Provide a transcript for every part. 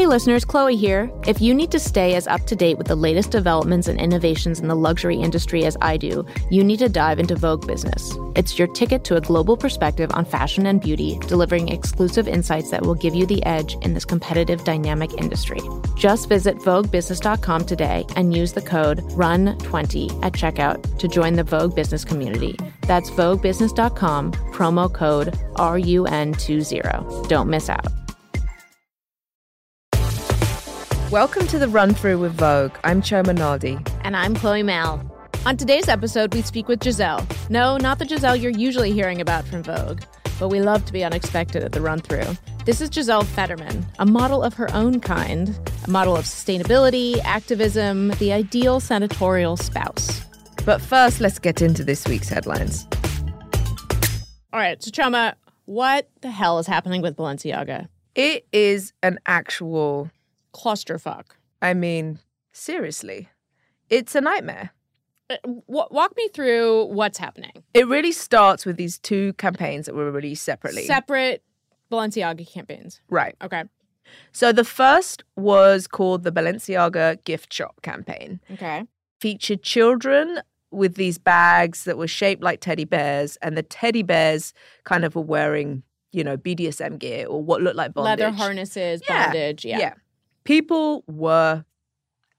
Hey listeners, Chloe here. If you need to stay as up to date with the latest developments and innovations in the luxury industry as I do, you need to dive into Vogue Business. It's your ticket to a global perspective on fashion and beauty, delivering exclusive insights that will give you the edge in this competitive, dynamic industry. Just visit VogueBusiness.com today and use the code RUN20 at checkout to join the Vogue Business community. That's VogueBusiness.com, promo code RUN20. Don't miss out. Welcome to the Run Through with Vogue. I'm Chioma Nnadi. And I'm Chloe Malle. On today's episode, we speak with Gisele. No, not the Gisele you're usually hearing about from Vogue, but we love to be unexpected at the run through. This is Gisele Fetterman, a model of her own kind, a model of sustainability, activism, the ideal senatorial spouse. But first, let's get into this week's headlines. All right, so Chioma, what the hell is happening with Balenciaga? It is an actual clusterfuck. I mean, seriously, it's a nightmare. Uh, walk me through what's happening. It really starts with these two campaigns that were released separately. Separate Balenciaga campaigns. Right. Okay. So the first was called the Balenciaga Gift Shop campaign. Okay. Featured children with these bags that were shaped like teddy bears, and the teddy bears kind of were wearing, you know, BDSM gear or what looked like bondage. Leather harnesses, yeah. bondage. Yeah. Yeah. People were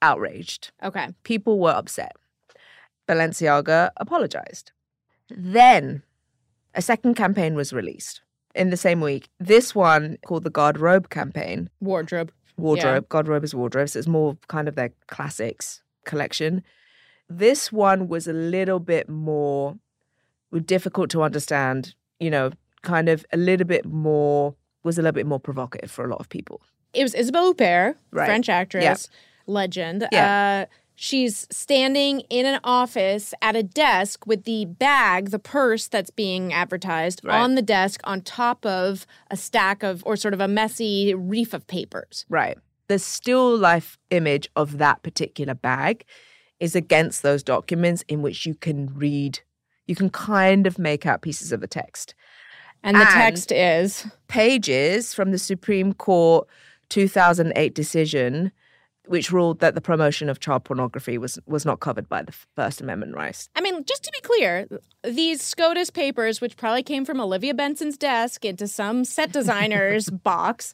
outraged. Okay. People were upset. Balenciaga apologized. Then a second campaign was released in the same week. This one called the Garderobe campaign. Wardrobe. Wardrobe. Yeah. Garderobe is wardrobe. So it's more kind of their classics collection. This one was a little bit more difficult to understand, you know, kind of a little bit more, was a little bit more provocative for a lot of people it was Isabelle Huppert, right. French actress, yeah. legend. Yeah. Uh, she's standing in an office at a desk with the bag, the purse that's being advertised right. on the desk on top of a stack of, or sort of a messy reef of papers. Right. The still life image of that particular bag is against those documents in which you can read, you can kind of make out pieces of the text. And the and text is pages from the Supreme Court 2008 decision which ruled that the promotion of child pornography was was not covered by the First Amendment rights. I mean, just to be clear, these SCOTUS papers, which probably came from Olivia Benson's desk into some set designer's box,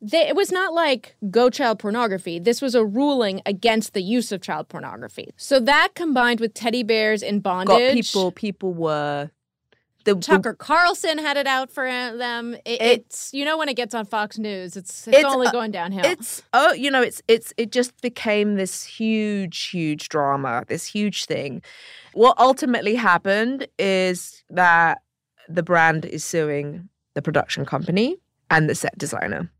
they, it was not like go child pornography. This was a ruling against the use of child pornography. So that combined with teddy bears in bondage, got people people were the, Tucker the, Carlson had it out for them. It, it, it's you know when it gets on Fox News, it's it's, it's only uh, going downhill. It's oh you know it's it's it just became this huge huge drama, this huge thing. What ultimately happened is that the brand is suing the production company and the set designer.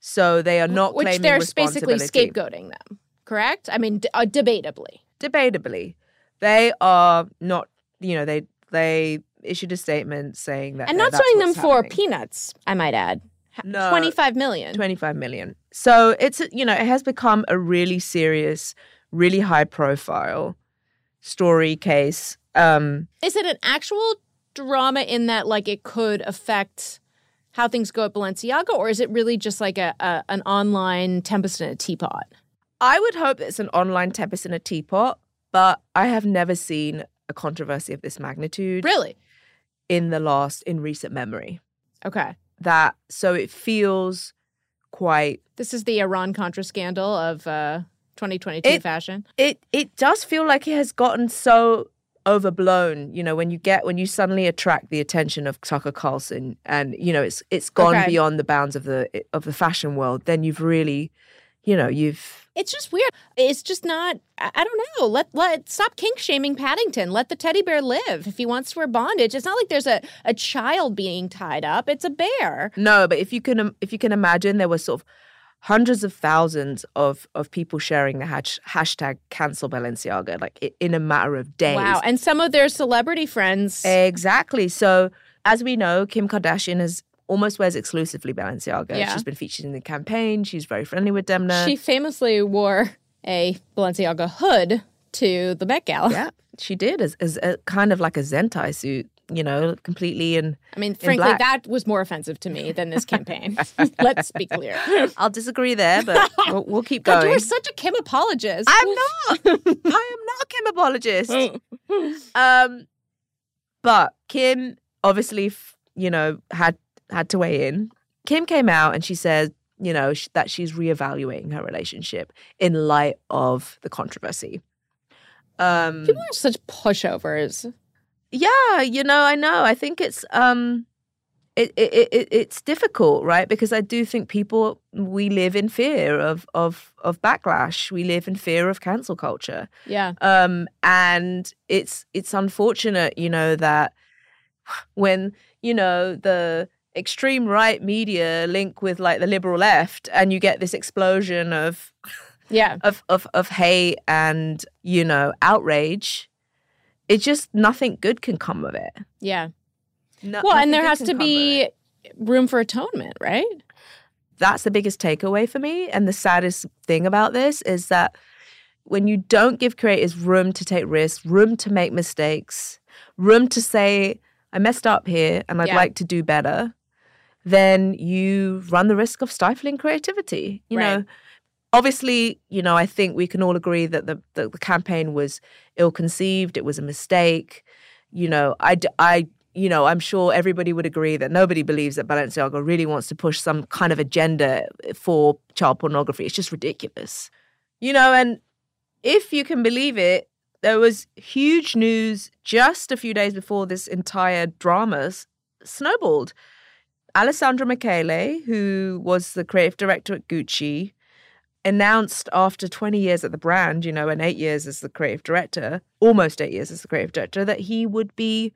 So they are not which they're basically scapegoating them. Correct? I mean, d- uh, debatably. Debatably, they are not. You know, they they issued a statement saying that and not suing them for peanuts. I might add. No, 25 million. 25 million. So it's, you know, it has become a really serious, really high profile story case. Um, Is it an actual drama in that, like, it could affect how things go at Balenciaga, or is it really just like a, a an online tempest in a teapot? I would hope it's an online tempest in a teapot, but I have never seen a controversy of this magnitude. Really? In the last in recent memory. Okay. That so it feels quite This is the Iran Contra scandal of uh 2022 it, fashion. It it does feel like it has gotten so overblown, you know, when you get when you suddenly attract the attention of Tucker Carlson and you know it's it's gone okay. beyond the bounds of the of the fashion world, then you've really you know, you've it's just weird. It's just not. I don't know. Let let stop kink shaming Paddington. Let the teddy bear live. If he wants to wear bondage, it's not like there's a, a child being tied up. It's a bear. No, but if you can if you can imagine, there were sort of hundreds of thousands of of people sharing the hash, hashtag cancel Balenciaga like in a matter of days. Wow, and some of their celebrity friends. Exactly. So as we know, Kim Kardashian has almost wears exclusively Balenciaga. Yeah. She's been featured in the campaign. She's very friendly with Demna. She famously wore a Balenciaga hood to the Met Gala. Yeah, she did as, as a kind of like a Zentai suit. you know, completely in. I mean, frankly, that was more offensive to me than this campaign. Let's be clear. I'll disagree there, but we'll, we'll keep God, going. you are such a Kim apologist. I'm not. I am not a Kim apologist. Um, but Kim obviously, you know, had had to weigh in. Kim came out and she said, you know, sh- that she's reevaluating her relationship in light of the controversy. Um, People are such pushovers. yeah, you know, I know. I think it's um it, it, it it's difficult, right? Because I do think people we live in fear of of of backlash. We live in fear of cancel culture. Yeah. Um and it's it's unfortunate, you know, that when, you know, the extreme right media link with like the liberal left and you get this explosion of Yeah. of of of hate and, you know, outrage, it's just nothing good can come of it. Yeah. No, Well, and there has to be room for atonement, right? That's the biggest takeaway for me. And the saddest thing about this is that when you don't give creators room to take risks, room to make mistakes, room to say, I messed up here and I'd Yeah. like to do better, then you run the risk of stifling creativity. You know, obviously, you know, I think we can all agree that the, the, the campaign was ill conceived, it was a mistake. You know, I, I, you know, I'm sure everybody would agree that nobody believes that Balenciaga really wants to push some kind of agenda for child pornography. It's just ridiculous. You know, and if you can believe it, there was huge news just a few days before this entire drama snowballed. Alessandro Michele, who was the creative director at Gucci, announced after 20 years at the brand, you know, and eight years as the creative director, almost eight years as the creative director, that he would be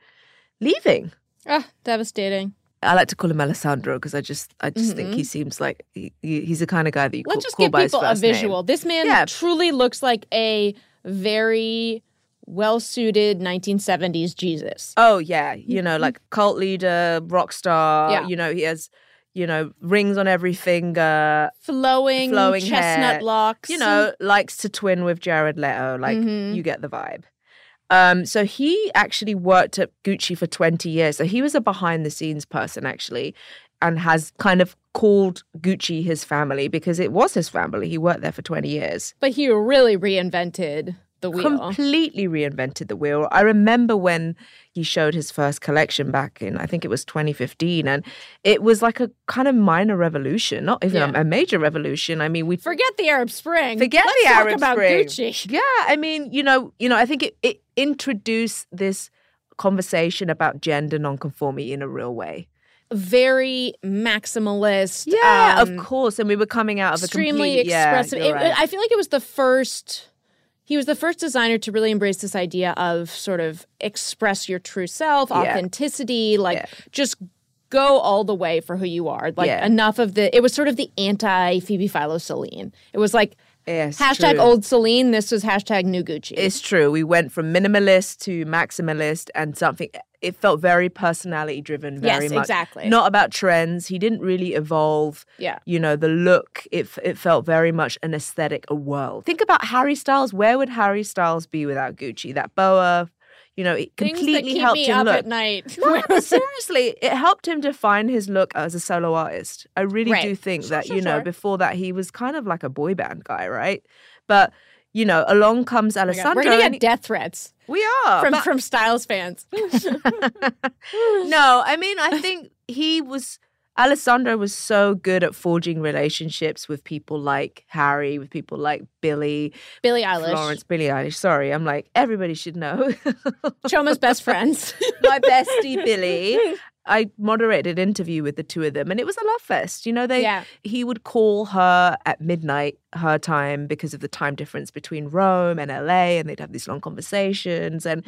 leaving. Ah, devastating. I like to call him Alessandro because I just, I just think Mhm. he seems like he, he- he's the kind of guy that you Let's call, just call give by his people a first name. visual. This man Yeah. truly looks like a very well suited 1970s Jesus. Oh yeah, you know, like cult leader, rock star. Yeah. You know, he has, you know, rings on every finger. Flowing, Flowing chestnut hair. locks. You know, likes to twin with Jared Leto. Like Mhm. you get the vibe. Um, so he actually worked at Gucci for 20 years. So he was a behind the scenes person actually, and has kind of called Gucci his family because it was his family. He worked there for 20 years. but he really reinvented the wheel. completely reinvented the wheel. I remember when he showed his first collection back in, I think it was 2015, and it was like a kind of minor revolution, not even Yeah. a, a major revolution. I mean, we Forget the Arab Spring. Forget Let's the talk Arab about Spring. Gucci. yeah, I mean, you know, you know, I think it, it introduced this conversation about gender nonconformity in a real way. Very maximalist. Yeah, um, of course. And we were coming out of extremely a yeah, expressive. you're It- right. I feel like it was the first. He was the first designer to really embrace this idea of sort of express your true self, Yeah. authenticity, like Yeah. just go all the way for who you are. Like Yeah. enough of the. It was sort of the anti Phoebe Philo Celine. It was like Yes, hashtag true. old Celine. This was hashtag new Gucci. It's true. We went from minimalist to maximalist and something it felt very personality driven very Yes, much. exactly. Not about trends. He didn't really evolve. Yeah. You know, the look, it it felt very much an aesthetic, a world. Think about Harry Styles. Where would Harry Styles be without Gucci? That boa, you know, it Things completely helped him up look. at night. No, but seriously, it helped him define his look as a solo artist. I really Right. do think Sure, that, sure, you know, sure. before that he was kind of like a boy band guy, right? But, you know, along comes Oh. Alessandro. We're gonna get death threats we are. from but- from Styles fans. no, I mean, I think he was. Alessandro was so good at forging relationships with people like Harry, with people like Billy, Billie Eilish, Florence, Billie Eilish. Sorry, I'm like everybody should know. Chioma's best friends. My bestie Billy. I moderated an interview with the two of them, and it was a love fest. You know, they yeah. he would call her at midnight her time because of the time difference between Rome and LA, and they'd have these long conversations. And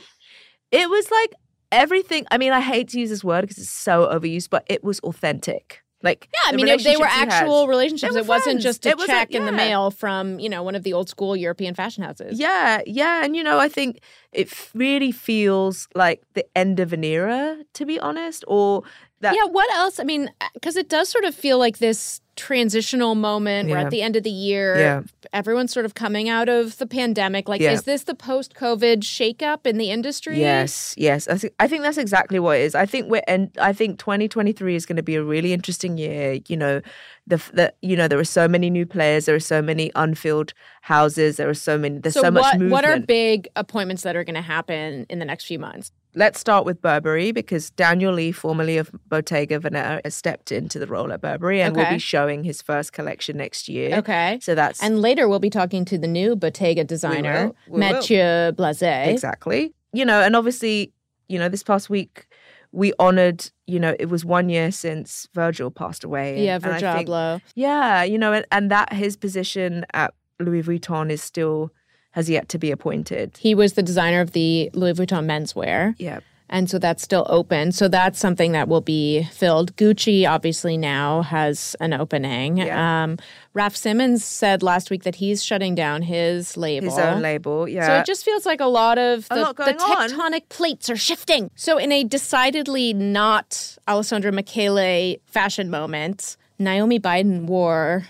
it was like everything. I mean, I hate to use this word because it's so overused, but it was authentic. Like, Yeah, I mean, they were he had. actual relationships. Were It wasn't just a It check in the mail from, you know, one of the old school European fashion houses. Yeah, yeah. And, you know, I think it really feels like the end of an era, to be honest, or That, yeah, what else? I mean, uh, because it does sort of feel like this transitional moment. We're at the end of the year. Yeah. Everyone's sort of coming out of the pandemic. Like, Yeah. is this the post COVID shakeup in the industry? Yes, yes. I think I think that's exactly what it is. I think we're and I think 2023 is going to be a really interesting year. You know, the the you know there are so many new players. There are so many unfilled houses. There are so many. There's so, So, much what, movement. what are big appointments that are going to happen in the next few months? Let's start with Burberry because Daniel Lee, formerly of Bottega Veneta, has stepped into the role at Burberry and will be showing his first collection next year. Okay. So that's And later we'll be talking to the new Bottega designer, will, we will. Matthieu Blazy. Exactly. You know, and obviously, you know, this past week we honored, you know, it was one year since Virgil passed away. and- Yeah, Virgil Abloh. Yeah, you know, and, and that his position at Louis Vuitton is still has yet to be appointed. He was the designer of the Louis Vuitton menswear. Yeah. And so that's still open. So that's something that will be filled. Gucci obviously now has an opening. Yeah. Um, Raf Simons said last week that he's shutting down his label. His own label. Yeah. So it just feels like a lot of the, lot the going on. tectonic plates are shifting. So in a decidedly not Alessandro Michele fashion moment, Naomi Biden wore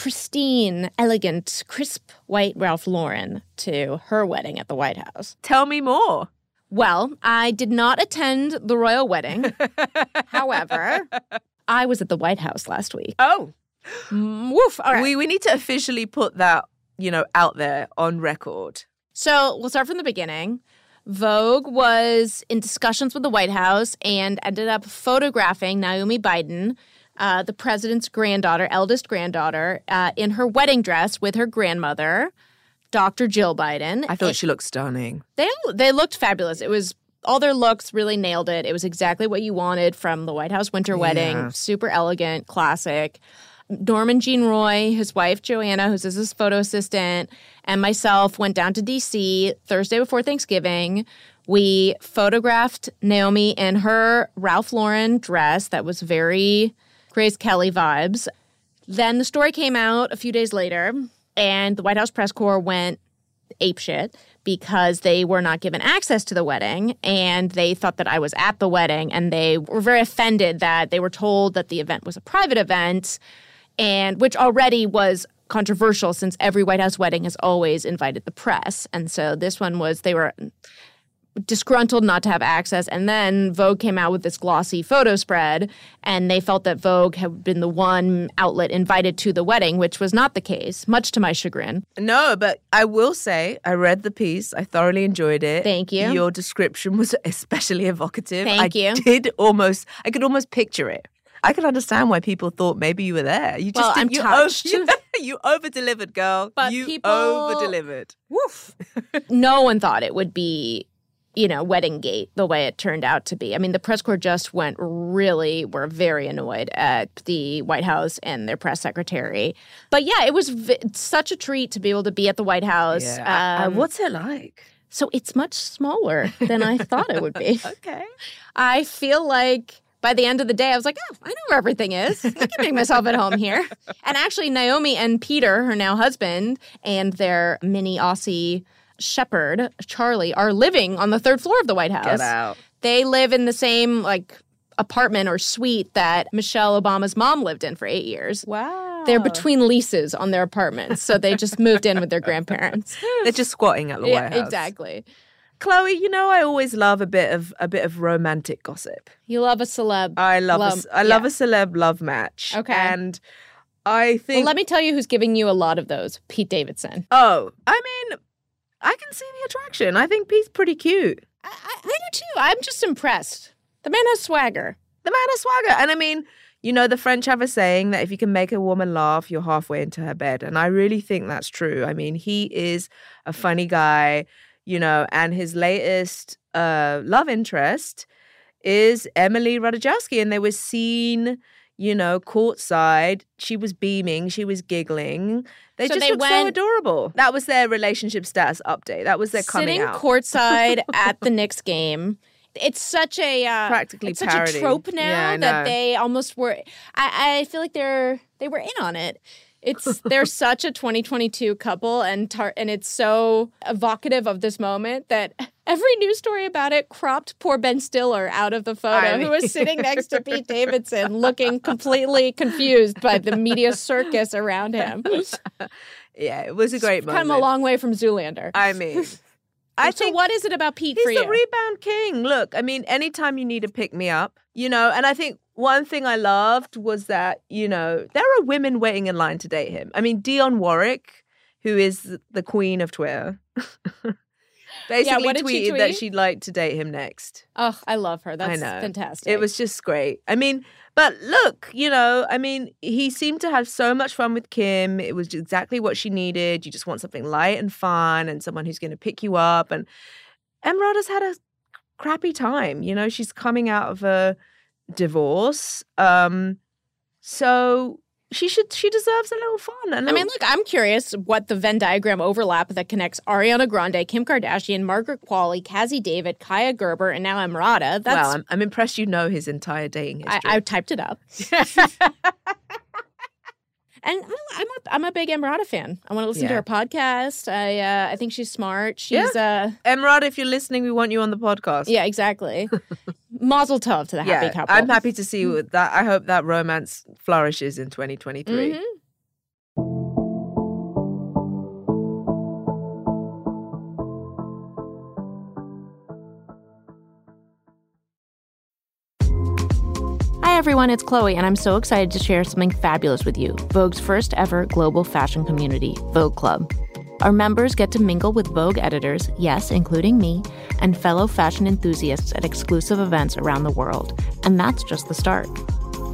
pristine, elegant, crisp white Ralph Lauren to her wedding at the White House. Tell me more. Well, I did not attend the royal wedding. However, I was at the White House last week. Oh. Mm, Woof. All right. We we need to officially put that, you know, out there on record. So we'll start from the beginning. Vogue was in discussions with the White House and ended up photographing Naomi Biden, uh, the president's granddaughter, eldest granddaughter, uh, in her wedding dress with her grandmother, Dr. Jill Biden. I thought she looked stunning. they they looked fabulous. It was all their looks really nailed it. It was exactly what you wanted from the White House winter wedding. Yeah. Super elegant, classic. Norman Jean Roy, his wife Joanna, who's his photo assistant, and myself went down to DC Thursday before Thanksgiving. We photographed Naomi in her Ralph Lauren dress that was very Grace Kelly vibes. Then the story came out a few days later, and the White House press corps went apeshit because they were not given access to the wedding and they thought that I was at the wedding and they were very offended that they were told that the event was a private event and which already was controversial since every White House wedding has always invited the press. And so this one was they were disgruntled not to have access and then Vogue came out with this glossy photo spread and they felt that Vogue had been the one outlet invited to the wedding which was not the case much to my chagrin. No, but I will say I read the piece. I thoroughly enjoyed it. Thank you. Your description was especially evocative. Thank I you. Did almost I could almost picture it. I can understand why people thought maybe you were there. You just Well, did, I'm you touched. you, you over delivered, girl. But you people- over delivered. Woof. no one thought it would be, you know, wedding gate the way it turned out to be. I mean, the press corps just went really were very annoyed at the White House and their press secretary. But yeah, it was v- such a treat to be able to be at the White House. Yeah. Um, what's it like? so it's much smaller than I thought it would be. Okay. I feel like by the end of the day, I was like, oh, I know where everything is. I can make myself at home here. And actually, Naomi and Peter, her now husband, and their mini Aussie shepherd, Charlie, are living on the third floor of the White House. Get out. They live in the same, like, apartment or suite that Michelle Obama's mom lived in for eight years. Wow. They're between leases on their apartments, so they just moved in with their grandparents. They're just squatting at the yeah, White House. exactly. Chloe, you know I always love a bit of a bit of romantic gossip. You love a celeb. I love a Love- s I love yeah. a celeb love match. Okay. And I think Well, let me tell you who's giving you a lot of those Pete Davidson. Oh, I mean, I can see the attraction. I think Pete's pretty cute. I, I, I do too. I'm just impressed. The man has swagger. The man has swagger. And I mean, you know, the French have a saying that if you can make a woman laugh, you're halfway into her bed. And I really think that's true. I mean, he is a funny guy, you know, and his latest uh, love interest is Emily Ratajkowski. And they were seen, you know, courtside. She was beaming, she was giggling. They So just they look so adorable. That was their relationship status update. That was their coming Sitting out. courtside at the Knicks game. It's such a uh, Practically it's such parody. a trope now Yeah, that they almost were. I, I feel like they're they were in on it. It's they're such a 2022 couple, and tar- and it's so evocative of this moment that every news story about it cropped poor Ben Stiller out of the photo, I mean- who was sitting next to Pete Davidson, looking completely confused by the media circus around him. Yeah, it was a great moment. Come a long way from Zoolander. I mean, I so think what is it about Pete he's the rebound king. Look, I mean, anytime you need to pick me up, you know, and I think one thing I loved was that, you know, there are women waiting in line to date him. I mean, Dionne Warwick, who is the queen of Twitter, basically what did she tweeted that she'd like to date him next. oh, I love her. That's fantastic. It was just great. I mean, but look, you know, I mean, he seemed to have so much fun with Kim. It was exactly what she needed. You just want something light and fun and someone who's going to pick you up. And Emerald has had a crappy time. You know, she's coming out of a divorce. Um, so she should, she deserves a little fun. a I little- mean, look, I'm curious what the Venn diagram overlap that connects Ariana Grande, Kim Kardashian, Margaret Qualley, Cazzie David, Kaia Gerber, and now Emrata. That's well, I'm, I'm impressed you know his entire dating I. I typed it up. And I'm I'm a, I'm a big Emrata fan. I want to listen to her podcast. I uh, I think she's smart. She's uh Emrata, if you're listening, we want you on the podcast. yeah, exactly. Mazel tov to the happy yeah, couple. I'm happy to see that. I hope that romance flourishes in 2023. Mhm. Everyone, it's Chloe, and I'm so excited to share something fabulous with you Vogue's first ever global fashion community, Vogue Club. Our members get to mingle with Vogue editors, yes, including me, and fellow fashion enthusiasts at exclusive events around the world. And that's just the start.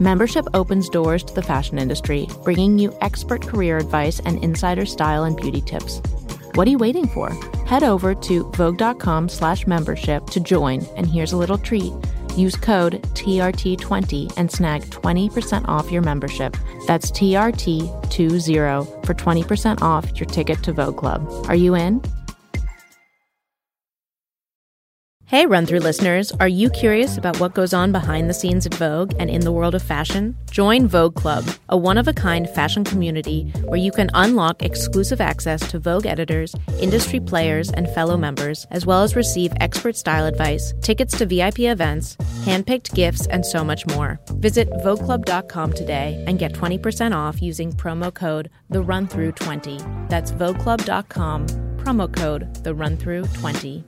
Membership opens doors to the fashion industry, bringing you expert career advice and insider style and beauty tips. What are you waiting for? Head over to vogue.com slash membership to join, and here's a little treat. Use code TRT20 and snag 20% off your membership. That's TRT20 for 20% off your ticket to Vogue Club. Are you in? Hey, run through listeners. Are you curious about what goes on behind the scenes at Vogue and in the world of fashion? Join Vogue Club, a one of a kind fashion community where you can unlock exclusive access to Vogue editors, industry players, and fellow members, as well as receive expert style advice, tickets to VIP events, handpicked gifts, and so much more. Visit VogueClub.com today and get 20% off using promo code The Run Through 20 That's VogueClub.com, promo code The Run Through 20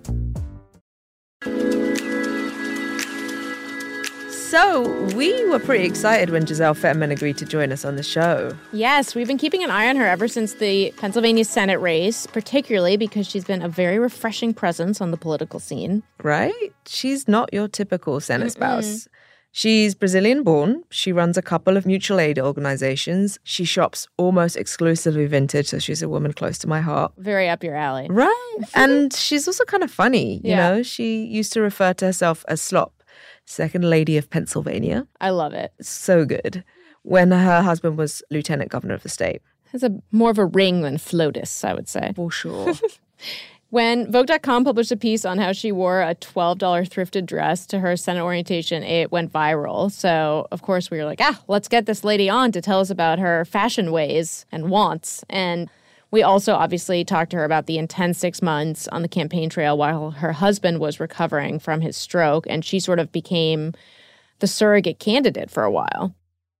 So we were pretty excited when Gisele Fetterman agreed to join us on the show. Yes, we've been keeping an eye on her ever since the Pennsylvania Senate race, particularly because she's been a very refreshing presence on the political scene. right? She's not your typical Senate spouse. She's Brazilian born. She runs a couple of mutual aid organizations. She shops almost exclusively vintage, so she's a woman close to my heart. Very up your alley. Right. and she's also kind of funny, you Yeah. know? She used to refer to herself as Slop, second lady of Pennsylvania. I love it. So good. When her husband was lieutenant governor of the state. Has a more of a ring than FLOTUS, I would say. For sure. When Vogue.com published a piece on how she wore a $12 thrifted dress to her Senate orientation, it went viral. So, of course, we were like, ah, let's get this lady on to tell us about her fashion ways and wants. And we also obviously talked to her about the intense six months on the campaign trail while her husband was recovering from his stroke. And she sort of became the surrogate candidate for a while.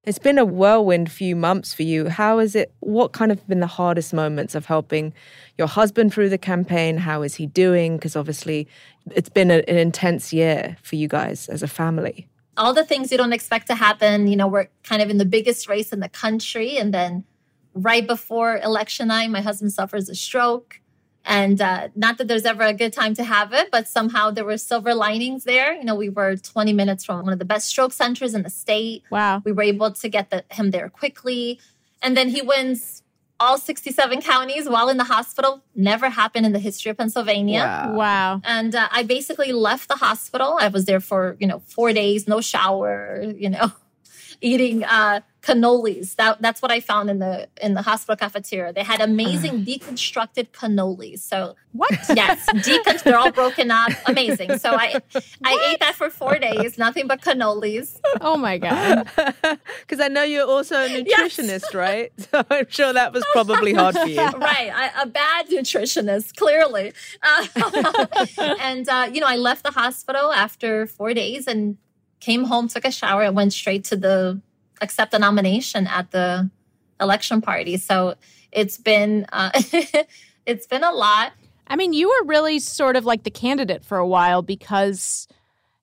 It's been a whirlwind few months for you. How is it? What kind of been the hardest moments of helping your husband through the campaign? How is he doing? Because obviously, it's been a, an intense year for you guys as a family. all the things you don't expect to happen. You know, we're kind of in the biggest race in the country. And then right before election night, my husband suffers a stroke. And uh, not that there's ever a good time to have it, but somehow there were silver linings there. You know, we were 20 minutes from one of the best stroke centers in the state. Wow. We were able to get the, him there quickly. And then he wins all 67 counties while in the hospital. Never happened in the history of Pennsylvania. Wow. And uh, I basically left the hospital. I was there for, you know, four days, no shower, you know, eating uh, cannolis. That that's what I found in the in the hospital cafeteria. They had amazing deconstructed cannolis. So What? yes, decon- they're all broken up. Amazing. So I I ate that for four days. Nothing but cannolis. Oh my god. Because I know you're also a nutritionist, right? So I'm sure that was probably hard for you. right, I, a bad nutritionist, clearly. Uh, and uh, you know, I left the hospital after four days and came home, took a shower, and went straight to the accept the nomination at the election party. So it's been uh, it's been a lot. I mean, you were really sort of like the candidate for a while because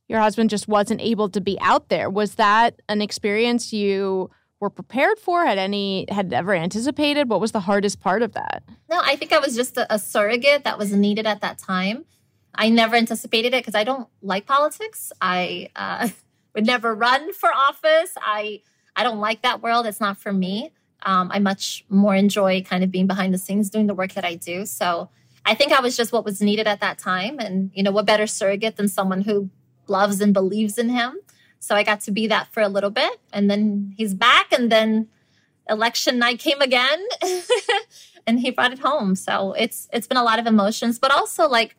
your husband just wasn't able to be out there. Was that an experience you were prepared for? Had any had ever anticipated? What was the hardest part of that? No, I think I was just a, a surrogate that was needed at that time. I never anticipated it because I don't like politics. I uh, would never run for office. I I don't like that world. It's not for me. Um, I much more enjoy kind of being behind the scenes doing the work that I do. So I think I was just what was needed at that time. And, you know, what better surrogate than someone who loves and believes in him? So I got to be that for a little bit. And then he's back. And then election night came again and he brought it home. So it's it's been a lot of emotions, but also like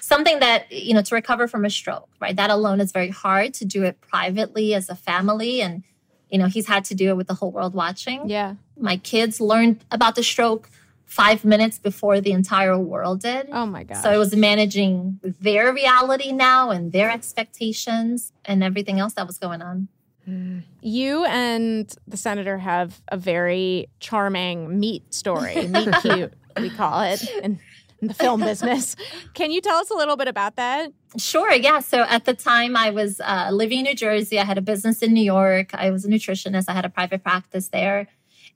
something that, you know, to recover from a stroke, right? That alone is very hard to do it privately as a family. And, you know, he's had to do it with the whole world watching. Yeah. My kids learned about the stroke five minutes before the entire world did. Oh my god. So it was managing their reality now and their expectations and everything else that was going on. You and the senator have a very charming meet story, meet cute, we call it in the film business. Can you tell us a little bit about that? Sure, yeah. So at the time, I was uh, living in New Jersey. I had a business in New York. I was a nutritionist. I had a private practice there.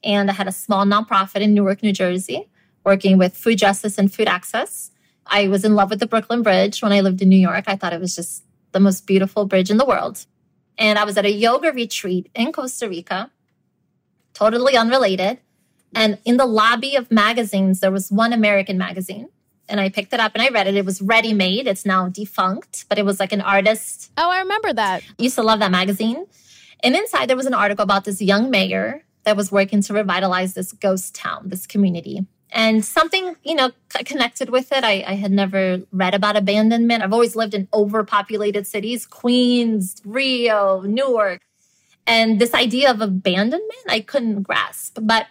And I had a small nonprofit in Newark, New Jersey, working with food justice and food access. I was in love with the Brooklyn Bridge when I lived in New York. I thought it was just the most beautiful bridge in the world. And I was at a yoga retreat in Costa Rica, totally unrelated. And in the lobby of magazines, there was one American magazine. And I picked it up and I read it. It was ReadyMade. It's now defunct, but it was like an artist. Oh, I remember that. Used to love that magazine. And inside there was an article about this young mayor that was working to revitalize this ghost town, this community. And something, you know, connected with it. I, I had never read about abandonment. I've always lived in overpopulated cities, Queens, Rio, Newark. And this idea of abandonment, I couldn't grasp, but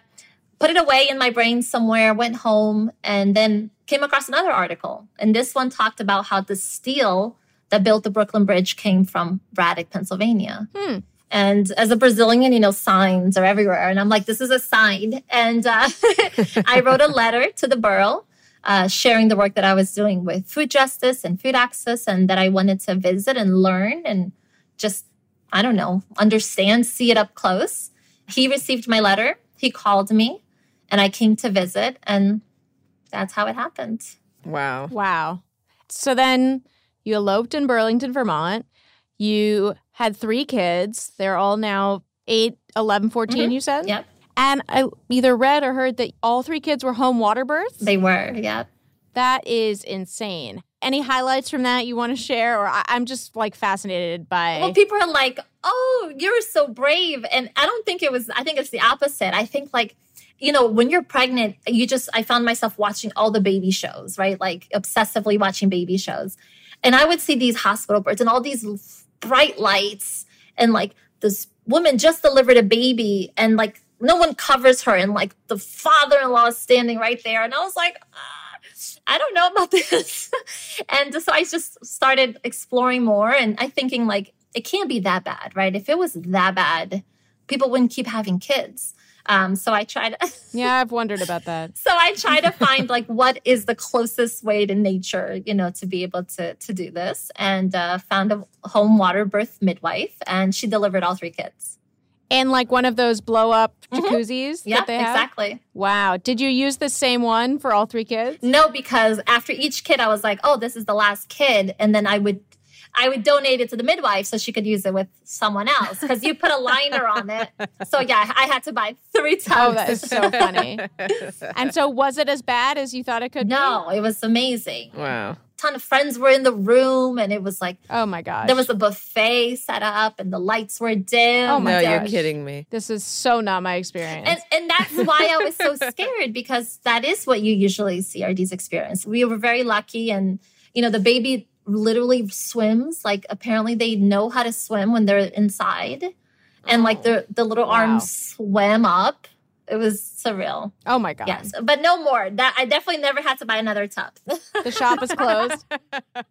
put it away in my brain somewhere, went home, and then came across another article. And this one talked about how the steel that built the Brooklyn Bridge came from Braddock, Pennsylvania. Hmm. And as a Brazilian, you know, signs are everywhere. And I'm like, this is a sign. And uh, I wrote a letter to the borough uh, sharing the work that I was doing with food justice and food access, and that I wanted to visit and learn and just, I don't know, understand, see it up close. He received my letter. He called me, and I came to visit. And that's how it happened. Wow. Wow. So then you eloped in Burlington, Vermont. You had three kids. They're all now 8, 11, 14, Mhm. you said? Yep, And I either read or heard that all three kids were home water births. they were. Yep. that is insane. Any highlights from that you want to share? Or I- I'm just like fascinated by. Well, people are like, oh, you're so brave. And I don't think it was, I think it's the opposite. I think like, you know, when you're pregnant, you just, I found myself watching all the baby shows, right? Like obsessively watching baby shows. And I would see these hospital birds and all these bright lights and like this woman just delivered a baby and like no one covers her and like the father-in-law is standing right there. And I was like, ah, I don't know about this. and so I just started exploring more and I thinking like it can't be that bad, right? If it was that bad, people wouldn't keep having kids. Um, so I try to. yeah, I've wondered about that. so I try to find like what is the closest way to nature, you know, to be able to to do this, and uh, found a home water birth midwife, and she delivered all three kids. And like one of those blow up Mhm. jacuzzis Yeah, that they have? exactly. Wow. Did you use the same one for all three kids? No, because after each kid, I was like, oh, this is the last kid, and then I would. I would donate it to the midwife so she could use it with someone else because you put a liner on it. So yeah, I had to buy three times. Oh, that is so funny. And so was it as bad as you thought it could be? No, it was amazing. wow. ton of friends were in the room and it was like Oh my god there was a buffet set up and the lights were dim. Oh my no, you're kidding me. this is so not my experience. And and that's why I was so scared because that is what you usually see RD's experience. We were very lucky and you know the baby literally swims like apparently they know how to swim when they're inside and like oh. the the little Wow. arms swam up. It was surreal. oh my god. Yes, but no more. That I definitely never had to buy another tub. The shop is closed.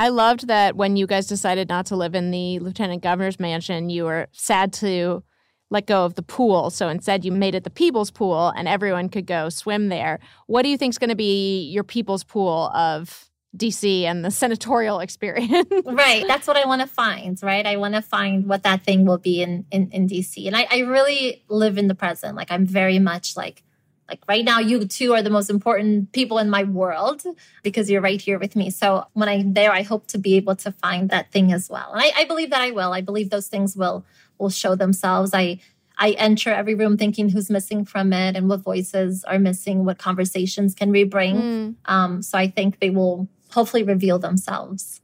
I loved that when you guys decided not to live in the lieutenant governor's mansion, you were sad to let go of the pool. So instead, you made it the people's pool and everyone could go swim there. What do you think is going to be your people's pool of DC and the senatorial experience? right. That's what I want to find, right? I want to find what that thing will be in, in, in DC. And I, I really live in the present. Like I'm very much like, like right now, you two are the most important people in my world because you're right here with me. So when I'm there, I hope to be able to find that thing as well. And I, I believe that I will. I believe those things will will show themselves. I I enter every room thinking who's missing from it and what voices are missing, what conversations can we bring. Mm. Um, so I think they will hopefully reveal themselves.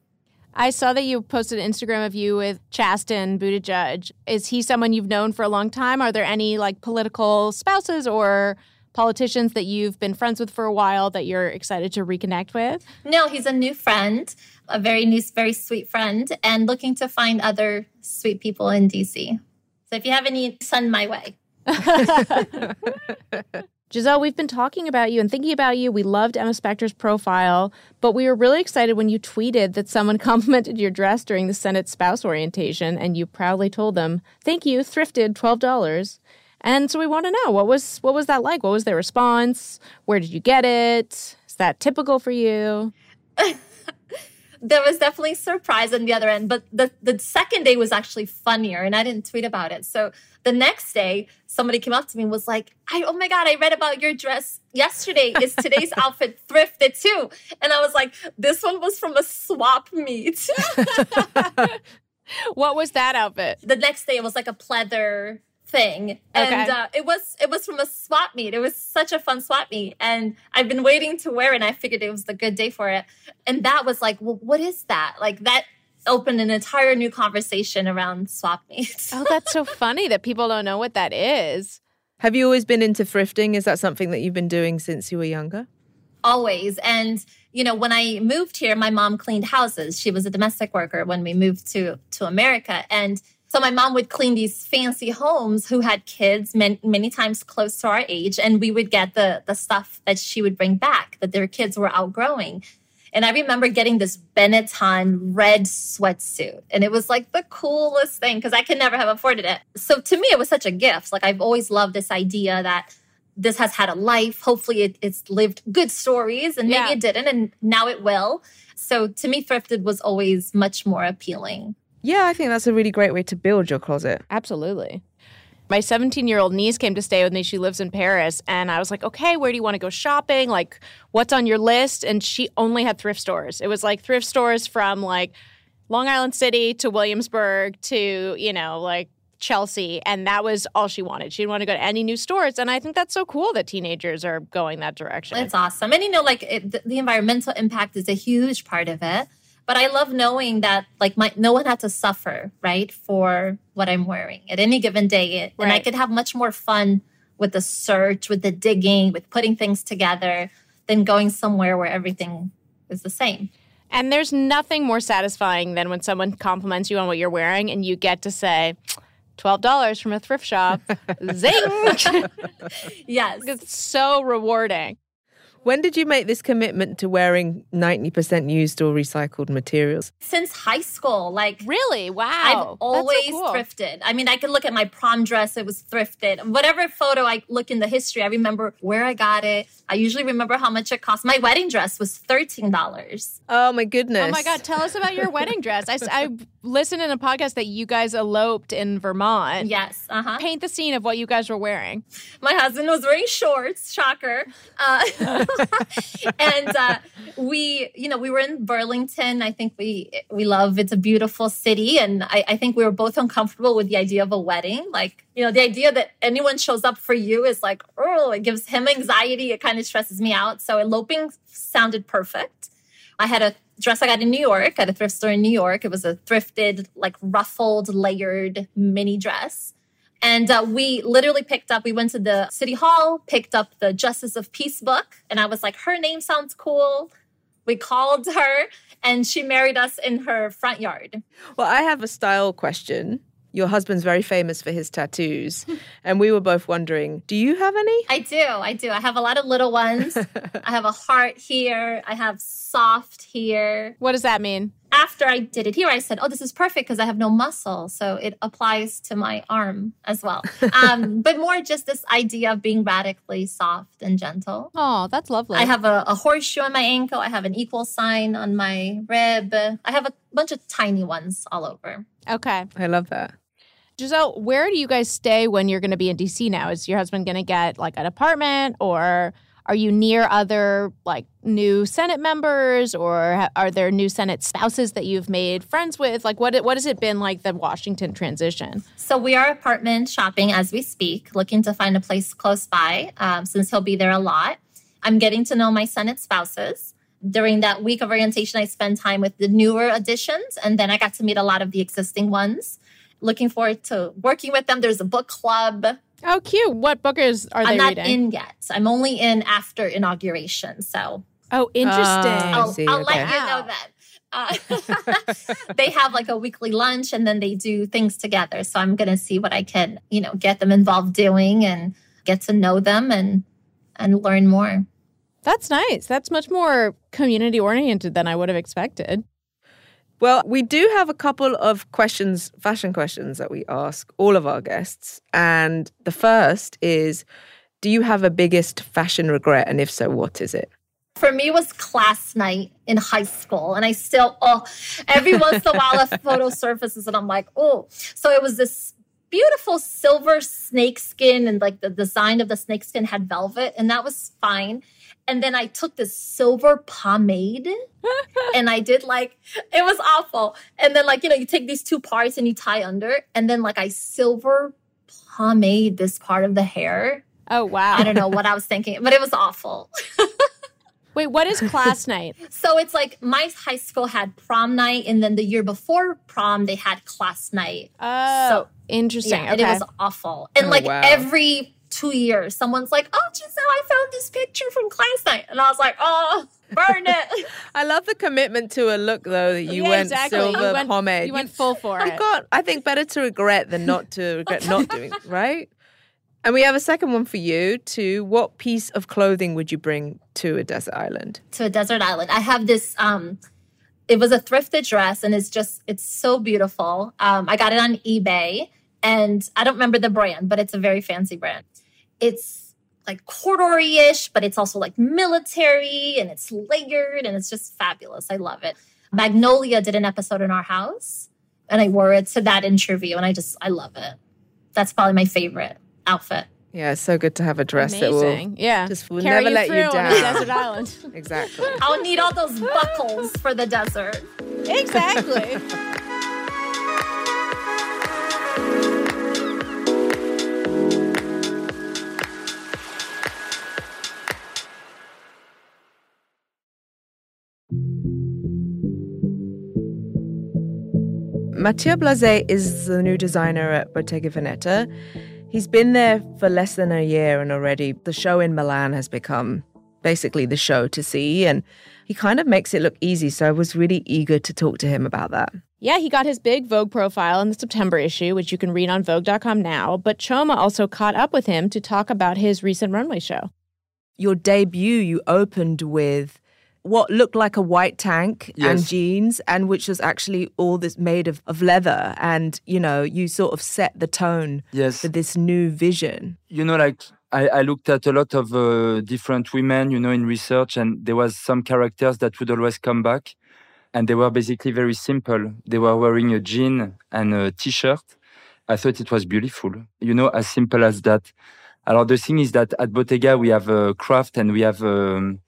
I saw that you posted an Instagram of you with Chasten Buttigieg. Is he someone you've known for a long time? Are there any like political spouses or politicians that you've been friends with for a while that you're excited to reconnect with? No, he's a new friend, a very new, very sweet friend, and looking to find other sweet people in DC. So if you have any, send my way. Gisele, we've been talking about you and thinking about you. We loved Emma Spector's profile, but we were really excited when you tweeted that someone complimented your dress during the Senate spouse orientation, and you proudly told them, "Thank you, thrifted twelve dollars." And so we want to know what was what was that like? What was their response? Where did you get it? Is that typical for you? There was definitely surprise on the other end, but the, the second day was actually funnier, and I didn't tweet about it. So the next day, somebody came up to me and was like, I, "Oh my god, I read about your dress yesterday. Is today's outfit thrifted too?" And I was like, "This one was from a swap meet." What was that outfit? the next day it was like a pleather thing. And Okay. uh, it was it was from a swap meet. It was such a fun swap meet. And i've been waiting to wear it and i figured it was the good day for it. And that was like well what is that? Like that opened an entire new conversation around swap meets. Oh, that's so funny that people don't know what that is. Have you always been into thrifting? Is that something that you've been doing since you were younger? always. And you know when i moved here my mom cleaned houses. She was a domestic worker when we moved to to america. And so my mom would clean these fancy homes who had kids many, many times close to our age and we would get the the stuff that she would bring back that their kids were outgrowing and i remember getting this benetton red sweatsuit and it was like the coolest thing because i could never have afforded it so to me it was such a gift like i've always loved this idea that this has had a life. Hopefully, it, it's lived good stories, and maybe Yeah. it didn't, and now it will. So, to me, thrifted was always much more appealing. Yeah, I think that's a really great way to build your closet. Absolutely. My 17 year old niece came to stay with me. She lives in Paris. And I was like, okay, where do you want to go shopping? Like, what's on your list? And she only had thrift stores. It was like thrift stores from like Long Island City to Williamsburg to, you know, like Chelsea. And that was all she wanted. She didn't want to go to any new stores. And I think that's so cool that teenagers are going that direction. It's awesome. And you know, like it, the, the environmental impact is a huge part of it. But I love knowing that like my no one had to suffer, right, for what I'm wearing at any given day. And I could have much more fun with the search, with the digging, with putting things together than going somewhere where everything is the same. And there's nothing more satisfying than when someone compliments you on what you're wearing and you get to say, $12 from a thrift shop. Zing! Yes. it's so rewarding. When did you make this commitment to wearing 90% used or recycled materials? Since high school, like Really? Wow. I've That's so always cool. thrifted. I mean, I could look at my prom dress, it was thrifted. Whatever photo I look in the history, I remember where I got it. I usually remember how much it cost. My wedding dress was $13. Oh my goodness. Oh my God, tell us about your wedding dress. I listened in a podcast that you guys eloped in Vermont. Yes. Uh huh. Paint the scene of what you guys were wearing. My husband was wearing shorts, shocker. Uh, and uh, we, you know, we were in Burlington. I think we we love it's a beautiful city, and I, I think we were both uncomfortable with the idea of a wedding. Like, you know, the idea that anyone shows up for you is like, oh, it gives him anxiety. It kind of stresses me out. So eloping sounded perfect. I had a dress I got in New York at a thrift store in New York. It was a thrifted, like ruffled, layered mini dress. And uh, we literally picked up, we went to the city hall, picked up the Justice of Peace book. And I was like, her name sounds cool. We called her and she married us in her front yard. Well, I have a style question. Your husband's very famous for his tattoos. and we were both wondering, do you have any? I do. I do. I have a lot of little ones. I have a heart here. I have soft here. What does that mean? After I did it here, I said, oh, this is perfect because I have no muscle. So it applies to my arm as well. Um, but more just this idea of being radically soft and gentle. Oh, that's lovely. I have a, a horseshoe on my ankle. I have an equal sign on my rib. I have a bunch of tiny ones all over. Okay. I love that. Gisele, where do you guys stay when you're going to be in DC now? Is your husband going to get like an apartment or are you near other like new Senate members or are there new Senate spouses that you've made friends with? Like what what has it been like the Washington transition? So we are apartment shopping as we speak, looking to find a place close by um, since he'll be there a lot. I'm getting to know my Senate spouses. During that week of orientation, I spend time with the newer additions, and then I got to meet a lot of the existing ones looking forward to working with them. There's a book club. Oh, cute. What bookers are they? reading? I'm not reading? in yet. I'm only in after inauguration. So oh, interesting. Ah, I'll, see, I'll okay. let you know then. Uh, they have like a weekly lunch and then they do things together. So I'm going to see what I can, you know, get them involved doing and get to know them and and learn more. That's nice. That's much more community oriented than I would have expected. Well, we do have a couple of questions, fashion questions that we ask all of our guests. And the first is Do you have a biggest fashion regret? And if so, what is it? For me, was class night in high school. And I still, oh, every once in a while, a photo surfaces and I'm like, oh. So it was this beautiful silver snakeskin and like the design of the snakeskin had velvet. And that was fine. And then I took this silver pomade and I did like, it was awful. And then, like, you know, you take these two parts and you tie under, and then, like, I silver pomade this part of the hair. Oh, wow. I don't know what I was thinking, but it was awful. Wait, what is class night? So it's like my high school had prom night, and then the year before prom, they had class night. Oh, So- interesting. Yeah, okay. and it was awful. And Oh, like wow. every two years, someone's like, "Oh, Gisele, I found this picture from class night," and I was like, "Oh, burn it." I love the commitment to a look, though, that you Yeah, went exactly. silver you went, pomade. You went full for I've it. got, I think, better to regret than not to regret not doing, it, right? And we have a second one for you too. What piece of clothing would you bring to a desert island? to a desert island. I have this um it was a thrifted dress and it's just it's so beautiful. Um I got it on eBay and I don't remember the brand, but it's a very fancy brand. It's like corduroy-ish, but it's also like military and it's layered and it's just fabulous. I love it. Magnolia did an episode in our house and I wore it to that interview and I just I love it. That's probably my favorite outfit. Yeah, it's so good to have a dress Amazing. that yeah. will just will Carry never let through you on down. desert island. exactly. I'll need all those buckles for the desert. exactly. Matthieu Blazy is the new designer at Bottega Veneta. He's been there for less than a year, and already the show in Milan has become basically the show to see. And he kind of makes it look easy. So I was really eager to talk to him about that. Yeah, he got his big Vogue profile in the September issue, which you can read on Vogue.com now. But Chioma also caught up with him to talk about his recent runway show. Your debut, you opened with what looked like a white tank and jeans, and which was actually all this made of, of leather. And, you know, you sort of set the tone Yes. for this new vision. you know, like I, I looked at a lot of uh, different women, you know, in research, and there was some characters that would always come back, and they were basically very simple. They were wearing a jean and a t-shirt. I thought it was beautiful, you know, as simple as that. Alors the thing is that at Bottega we have a craft and we have um,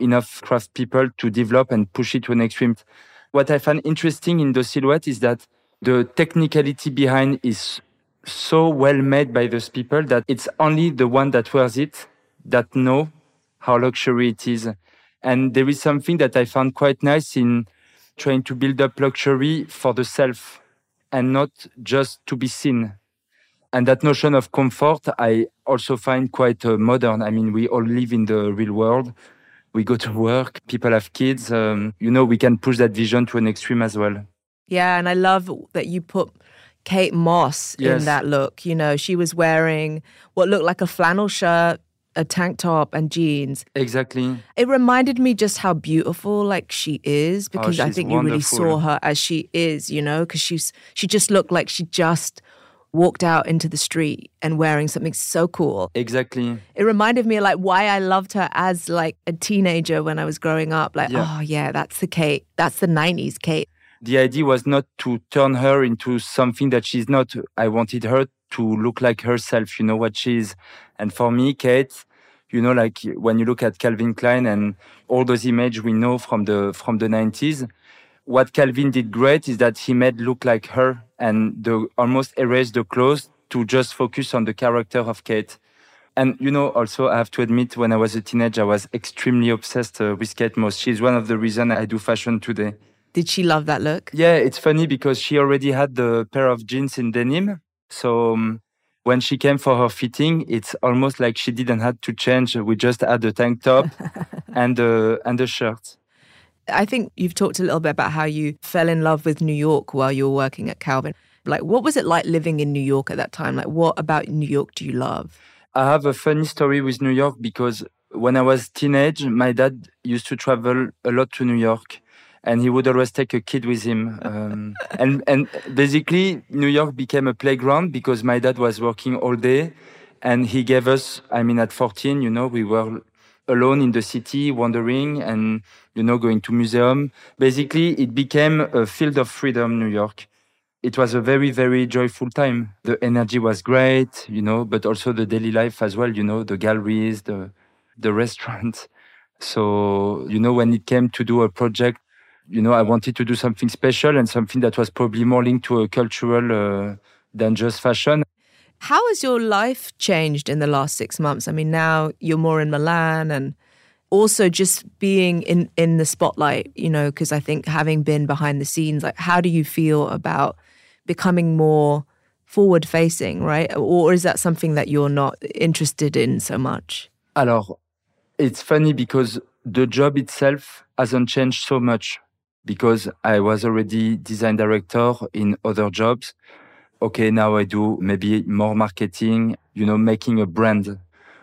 enough craft people to develop and push it to an extreme. What I find interesting in the silhouette is that the technicality behind is so well made by those people that it's only the one that wears it that know how luxury it is. And there is something that I found quite nice in trying to build up luxury for the self and not just to be seen. And that notion of comfort, I also find quite uh, modern. I mean, we all live in the real world. We go to work, people have kids. Um, you know, we can push that vision to an extreme as well. Yeah, and I love that you put Kate Moss Yes. in that look. You know, she was wearing what looked like a flannel shirt, a tank top, and jeans. Exactly. It reminded me just how beautiful like she is because I Oh, she's think you really saw her as she is, you know, because she's she just looked like she just walked out into the street and wearing something so cool. Exactly. It reminded me of like why I loved her as like a teenager when I was growing up. Like, Yeah. oh yeah, that's the Kate. That's the 90s Kate. the idea was not to turn her into something that she's not. I wanted her to look like herself, you know, what she is. And for me, Kate, you know, like when you look at Calvin Klein and all those images we know from the from the 90s, what Calvin did great is that he made look like her and the almost erased the clothes to just focus on the character of Kate. And you know, also I have to admit, when I was a teenager, I was extremely obsessed uh, with Kate Moss. She's one of the reasons I do fashion today. Did she love that look? Yeah, it's funny because she already had the pair of jeans in denim. So um, when she came for her fitting, it's almost like she didn't have to change. We just had the tank top and the and the shirt. I think you've talked a little bit about how you fell in love with New York while you were working at Calvin. Like, what was it like living in New York at that time? Like, what about New York do you love? I have a funny story with New York because when I was teenage, my dad used to travel a lot to New York, and he would always take a kid with him. Um, and and basically, New York became a playground because my dad was working all day, and he gave us. I mean, at 14, you know, we were alone in the city, wandering, and you know, going to museum. Basically, it became a field of freedom, New York it was a very very joyful time the energy was great you know but also the daily life as well you know the galleries the the restaurants so you know when it came to do a project you know i wanted to do something special and something that was probably more linked to a cultural uh, than just fashion How has your life changed in the last six months? I mean, now you're more in Milan and also just being in, in the spotlight, you know, because I think having been behind the scenes, like, how do you feel about becoming more forward facing, right? Or is that something that you're not interested in so much? Alors, it's funny because the job itself hasn't changed so much because I was already design director in other jobs. Okay, now I do maybe more marketing, you know, making a brand.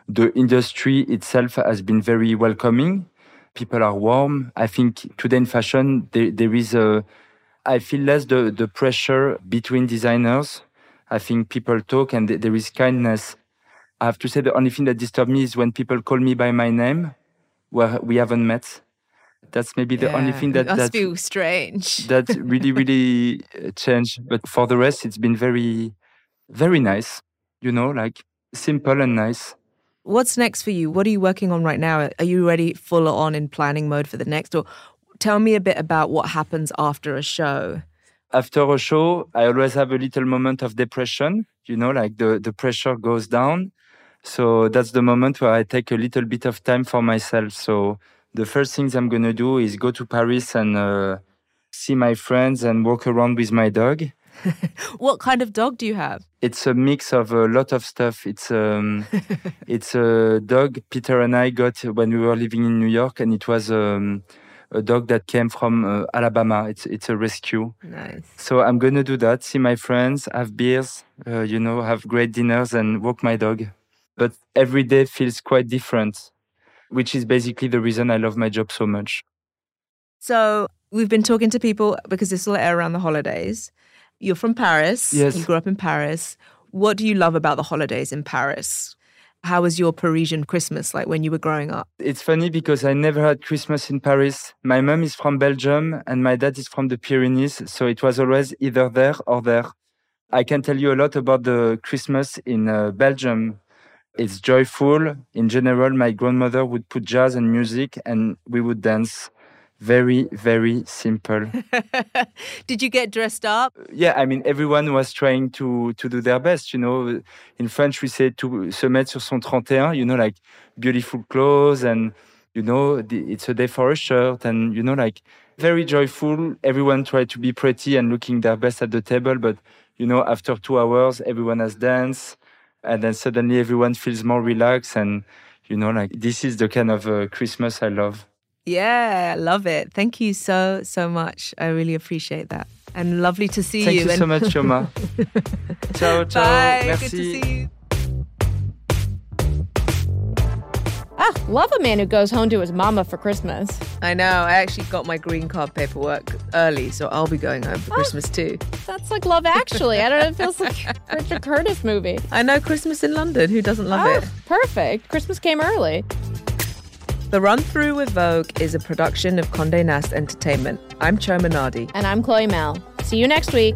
The industry itself has been very welcoming. People are warm. I think today in fashion, there, there is a, I feel less the, the pressure between designers. I think people talk and th- there is kindness. I have to say the only thing that disturbs me is when people call me by my name where we haven't met. That's maybe the only thing that that, feel strange. that really really uh, changed. But for the rest, it's been very, very nice. You know, like simple and nice. What's next for you? What are you working on right now? Are you ready full on in planning mode for the next? Or tell me a bit about what happens after a show. After a show, I always have a little moment of depression. You know, like the the pressure goes down. So that's the moment where I take a little bit of time for myself. So the first things I'm gonna do is go to Paris and uh, see my friends and walk around with my dog. What kind of dog do you have? It's a mix of a lot of stuff. It's um, it's a dog Peter and I got when we were living in New York, and it was um, a dog that came from uh, Alabama. It's it's a rescue. Nice. So I'm gonna do that. See my friends, have beers, uh, you know, have great dinners, and walk my dog. But every day feels quite different, which is basically the reason I love my job so much. So we've been talking to people because this will air around the holidays. You're from Paris. Yes. You grew up in Paris. What do you love about the holidays in Paris? How was your Parisian Christmas like when you were growing up? It's funny because I never had Christmas in Paris. My mom is from Belgium and my dad is from the Pyrenees, so it was always either there or there. I can tell you a lot about the Christmas in uh, Belgium. It's joyful. In general, my grandmother would put jazz and music and we would dance. Very, very simple. Did you get dressed up? yeah, I mean, everyone was trying to to do their best. You know, in French we say to se mettre sur son 31. You know, like beautiful clothes, and you know, the, it's a day for a shirt, and you know, like very joyful. Everyone tried to be pretty and looking their best at the table, but you know, after two hours, everyone has danced, and then suddenly everyone feels more relaxed, and you know, like this is the kind of uh, Christmas I love. Yeah, I love it. Thank you so, so much. I really appreciate that. And lovely to see Thank you. Thank you and so much, Chioma. ciao, ciao. Bye. Merci. Good to see you. Ah, love a man who goes home to his mama for Christmas. I know. I actually got my green card paperwork early, so I'll be going home for Christmas too. That's like Love Actually. I don't know. It feels like a Richard Curtis movie. I know Christmas in London. Who doesn't love Oh, it? perfect. Christmas came early. The Run Through with Vogue is a production of Condé Nast Entertainment. I'm Chioma Nnadi. And I'm Chloe Malle. See you next week.